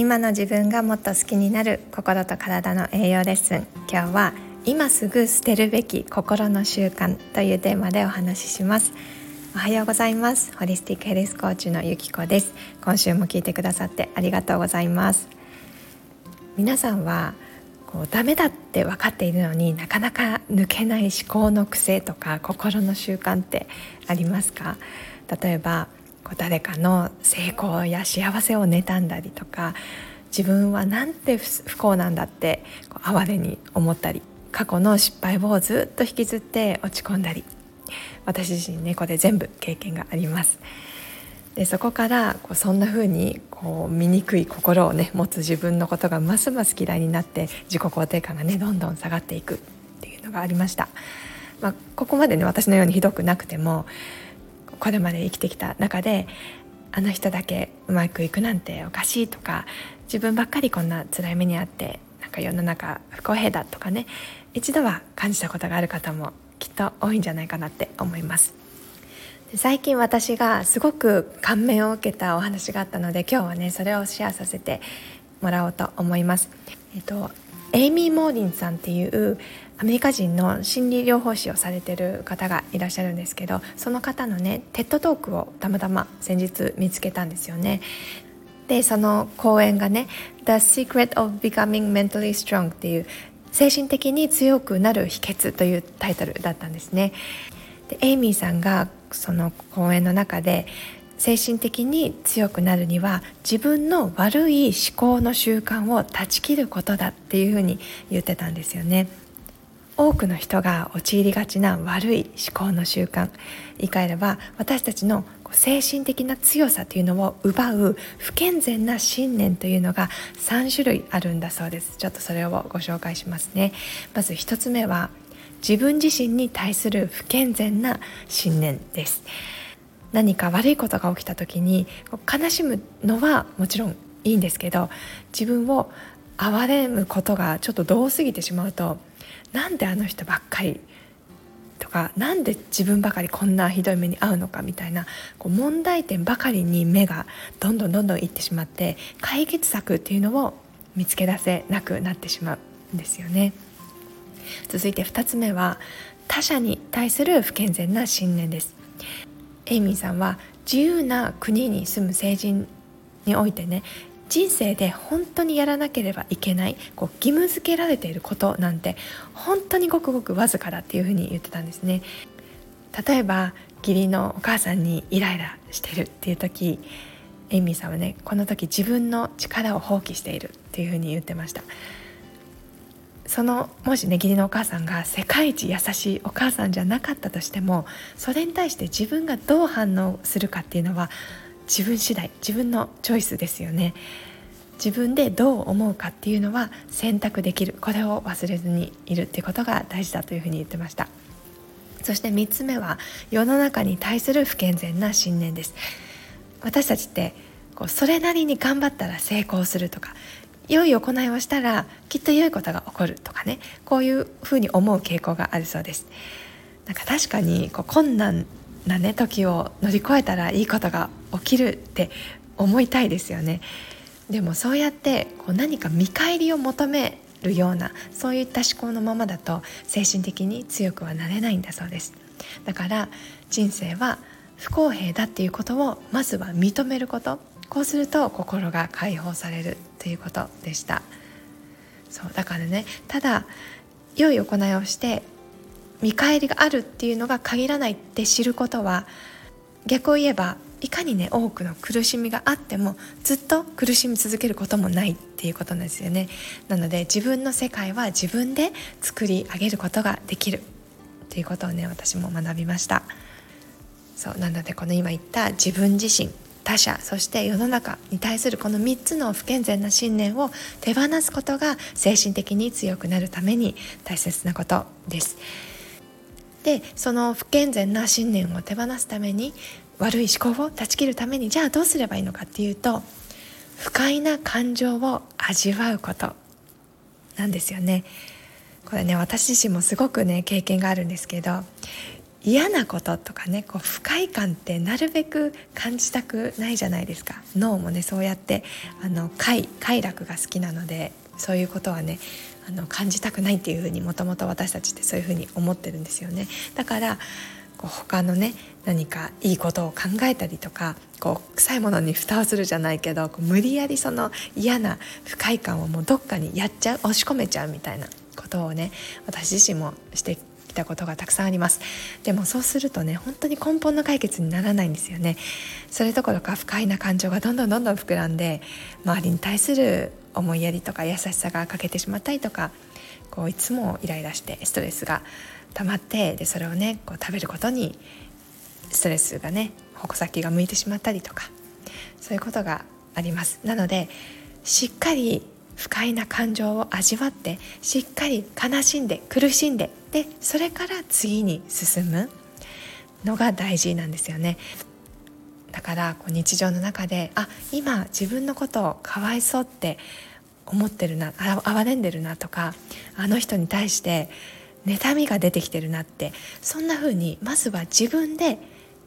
今の自分がもっと好きになる心と体の栄養レッスン。今日は今すぐ捨てるべき心の習慣というテーマでお話しします。おはようございます。ホリスティックヘルスコーチのゆきこです。今週も聞いてくださってありがとうございます。皆さんはこうダメだって分かっているのになかなか抜けない思考の癖とか心の習慣ってありますか？例えばこう誰かの成功や幸せを妬んだりとか自分はなんて不幸なんだってこう哀れに思ったり過去の失敗をずっと引きずって落ち込んだり私自身猫、ね、で全部経験があります。でそこからこうそんな風にこう醜い心をね持つ自分のことがますます嫌いになって自己肯定感がねどんどん下がっていくっていうのがありました、まあ、ここまでね私のようにひどくなくてもこれまで生きてきた中であの人だけうまくいくなんておかしいとか自分ばっかりこんな辛い目にあってなんか世の中不公平だとかね一度は感じたことがある方もきっと多いんじゃないかなって思います。で最近私がすごく感銘を受けたお話があったので今日はねそれをシェアさせてもらおうと思います。えっとエイミー・モーリンさんっていうアメリカ人の心理療法士をされてる方がいらっしゃるんですけどその方のね TED トークをたまたま先日見つけたんですよね。でその講演がね「The Secret of Becoming Mentally Strong」っていう精神的に強くなる秘訣というタイトルだったんですね。でエイミーさんがその講演の中で精神的に強くなるには自分の悪い思考の習慣を断ち切ることだっていうふうに言ってたんですよね。多くの人が陥りがちな悪い思考の習慣。言い換えれば私たちの精神的な強さというのを奪う不健全な信念というのが3種類あるんだそうです。ちょっとそれをご紹介しますね。まず1つ目は自分自身に対する不健全な信念です。何か悪いことが起きた時に悲しむのはもちろんいいんですけど自分を憐れむことがちょっと遠すぎてしまうとなんであの人ばっかりとかなんで自分ばかりこんなひどい目に遭うのかみたいなこう問題点ばかりに目がどんどんどんどんいってしまって解決策っていうのを見つけ出せなくなってしまうんですよね。続いて2つ目は他者に対する不健全な信念ですエイミーさんは自由な国に住む成人においてね人生で本当にやらなければいけないこう義務付けられていることなんて本当にごくごくわずかだっていうふうに言ってたんですね。例えば義理のお母さんにイライラしてるっていう時エイミーさんはねこの時自分の力を放棄しているっていうふうに言ってました。そのもしね義理のお母さんが世界一優しいお母さんじゃなかったとしてもそれに対して自分がどう反応するかっていうのは自分次第自分のチョイスですよね。自分でどう思うかっていうのは選択できる。これを忘れずにいるっていうことが大事だというふうに言ってました。そして3つ目は世の中に対する不健全な信念です。私たちってこうそれなりに頑張ったら成功するとか良い行いをしたらきっと良いことが起こるとかね。こういうふうに思う傾向があるそうです。なんか確かにこう困難なね時を乗り越えたらいいことが起きるって思いたいですよね。でもそうやってこう何か見返りを求めるようなそういった思考のままだと精神的に強くはなれないんだそうです。だから人生は不公平だっていうことをまずは認めること。こうすると心が解放されるということでした。そうだからねただ良い行いをして見返りがあるっていうのが限らないって知ることは逆を言えばいかにね多くの苦しみがあってもずっと苦しみ続けることもないっていうことなんですよねなので自分の世界は自分で作り上げることができるっていうことをね私も学びましたそうなのでこの今言った自分自身他者そして世の中に対するこの3つの不健全な信念を手放すことが精神的に強くなるために大切なことです。でその不健全な信念を手放すために悪い思考を断ち切るためにじゃあどうすればいいのかっていうと不快な感情を味わうこと。なんですよね。これね私自身もすごくね経験があるんですけど嫌なこととかねこう不快感ってなるべく感じたくないじゃないですか。脳もねそうやってあの快快楽が好きなので。そういうことはねあの感じたくないっていうふうにもともと私たちってそういうふうに思ってるんですよね。だからこう他のね何かいいことを考えたりとかこう臭いものに蓋をするじゃないけどこう無理やりその嫌な不快感をもうどっかにやっちゃう押し込めちゃうみたいなことをね私自身もしてきたことがたくさんあります。でもそうするとね本当に根本の解決にならないんですよね。それどころか不快な感情がどんどんどんどん膨らんで周りに対する思いやりとか優しさが欠けてしまったりとかこういつもイライラしてストレスが溜まってでそれをねこう食べることにストレスがね矛先が向いてしまったりとかそういうことがあります。なのでしっかり不快な感情を味わってしっかり悲しんで苦しんででそれから次に進む。のが大事なんですよね。だからこう日常の中であ今自分のことをかわいそうって思ってるな哀れんでるなとかあの人に対して妬みが出てきてるなってそんな風にまずは自分で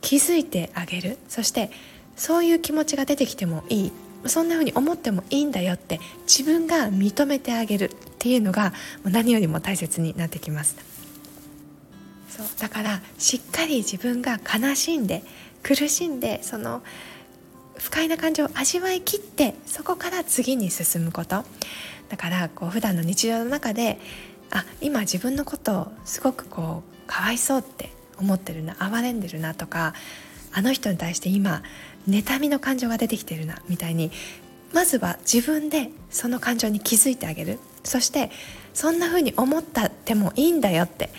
気づいてあげる。そしてそういう気持ちが出てきてもいい。そんな風に思ってもいいんだよって自分が認めてあげるっていうのが何よりも大切になってきます。そうだからしっかり自分が悲しんで苦しんでその不快な感情を味わいきってそこから次に進むこと。だからこう普段の日常の中であ今自分のことをすごくこうかわいそうって思ってるな哀れんでるなとかあの人に対して今妬みの感情が出てきてるなみたいにまずは自分でその感情に気づいてあげるそしてそんな風に思ったってもいいんだよって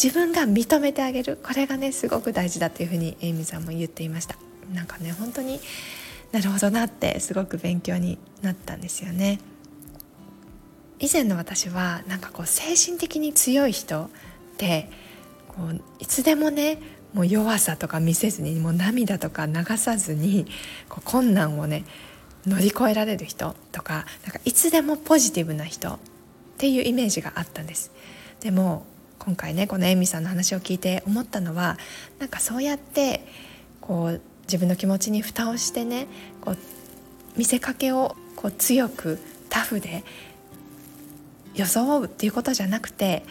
自分が認めてあげるこれがねすごく大事だというふうにエイミさんも言っていましたなんかね本当になるほどなってすごく勉強になったんですよね以前の私はなんかこう精神的に強い人ってこういつでもねもう弱さとか見せずにもう涙とか流さずにこう困難をね乗り越えられる人とかなんかいつでもポジティブな人っていうイメージがあったんです。でも今回ねこのエミさんの話を聞いて思ったのはなんかそうやってこう自分の気持ちに蓋をしてねこう見せかけをこう強くタフで装うっていうことじゃなくて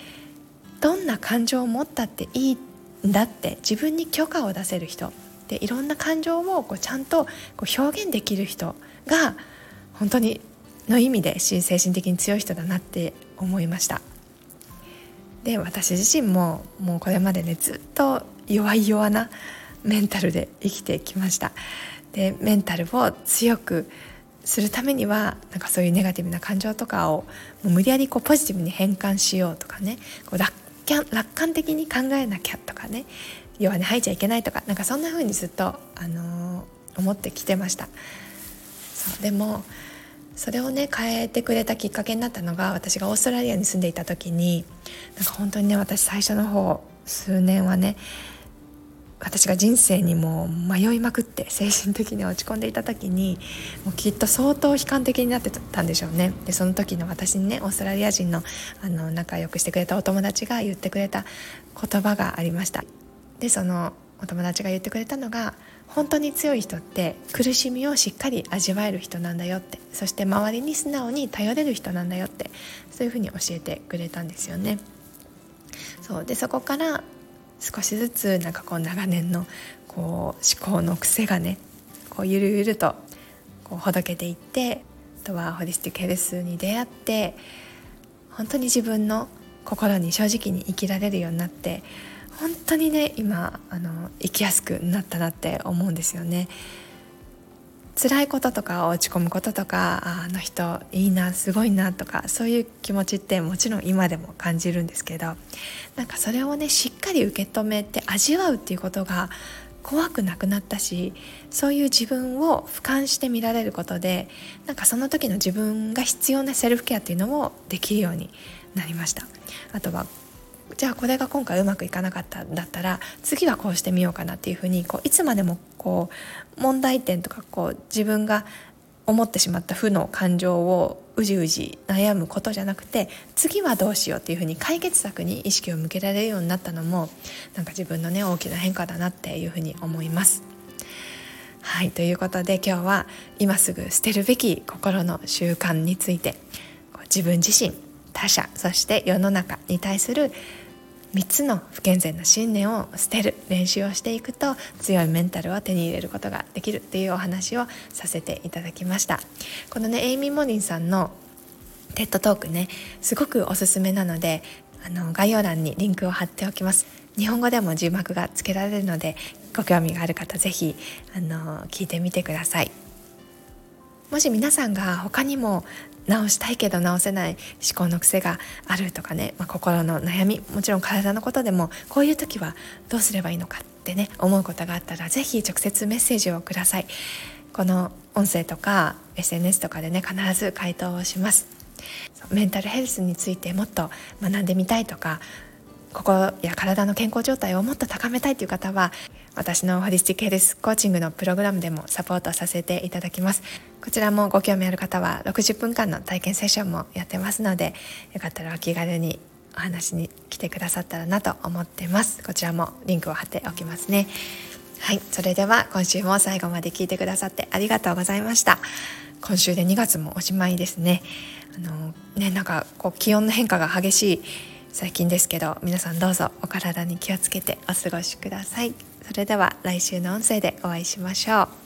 どんな感情を持ったっていいんだって自分に許可を出せる人。でいろんな感情をこうちゃんとこう表現できる人が本当にの意味で精神的に強い人だなって思いました。で私自身ももうこれまでねずっと弱い弱なメンタルで生きてきました。でメンタルを強くするためにはなんかそういうネガティブな感情とかをもう無理やりこうポジティブに変換しようとかねこう楽楽観的に考えなきゃとかね。弱音吐いちゃいけないとか。なんかそんな風にずっと、あのー、思ってきてました。そうでもそれをね変えてくれたきっかけになったのが私がオーストラリアに住んでいた時になんか本当にね私最初の方数年はね私が人生にも迷いまくって精神的に落ち込んでいた時にもうきっと相当悲観的になってたんでしょうね。でその時の私にねオーストラリア人のあの仲良くしてくれたお友達が言ってくれた言葉がありました。でそのお友達が言ってくれたのが本当に強い人って苦しみをしっかり味わえる人なんだよって。そして周りに素直に頼れる人なんだよってそういうふうに教えてくれたんですよね。そう。でそこから少しずつなんかこう長年のこう思考の癖がねこうゆるゆるとこうほどけていってあとはホリスティックヘルスに出会って本当に自分の心に正直に生きられるようになって本当にね今あの生きやすくなったなって思うんですよね。辛いこととか落ち込むこととかあの人いいなすごいなとかそういう気持ちってもちろん今でも感じるんですけどなんかそれをねしっかり受け止めて味わうっていうことが怖くなくなったしそういう自分を俯瞰して見られることでなんかその時の自分が必要なセルフケアっていうのもできるようになりました。あとはじゃあこれが今回うまくいかなかったんだったら次はこうしてみようかなっていうふうにこういつまでもこう問題点とかこう自分が思ってしまった負の感情をうじうじ悩むことじゃなくて次はどうしようっていうふうに解決策に意識を向けられるようになったのもなんか自分のね大きな変化だなっていうふうに思います。はいということで今日は今すぐ捨てるべき心の習慣について自分自身他者そして世の中に対する3つの不健全な信念を捨てる練習をしていくと強いメンタルを手に入れることができるっていうお話をさせていただきました。このねエイミー・モリンさんの TED トークねすごくおすすめなのであの概要欄にリンクを貼っておきます。日本語でも字幕がつけられるのでご興味がある方是非あの聞いてみてください。もし皆さんが他にも直したいけど直せない思考の癖があるとかね、まあ、心の悩みもちろん体のことでもこういう時はどうすればいいのかってね思うことがあったら是非直接メッセージをください。この音声とか SNS とかでね必ず回答をします。メンタルヘルスについてもっと学んでみたいとか心や体の健康状態をもっと高めたいという方は私のホリスティックヘルスコーチングのプログラムでもサポートさせていただきます。こちらもご興味ある方は60分間の体験セッションもやってますのでよかったらお気軽にお話に来てくださったらなと思ってます。こちらもリンクを貼っておきますね。はいそれでは今週も最後まで聞いてくださってありがとうございました。今週で2月もおしまいですね。あのねなんかこう気温の変化が激しい最近ですけど皆さんどうぞお体に気をつけてお過ごしください。それでは来週の音声でお会いしましょう。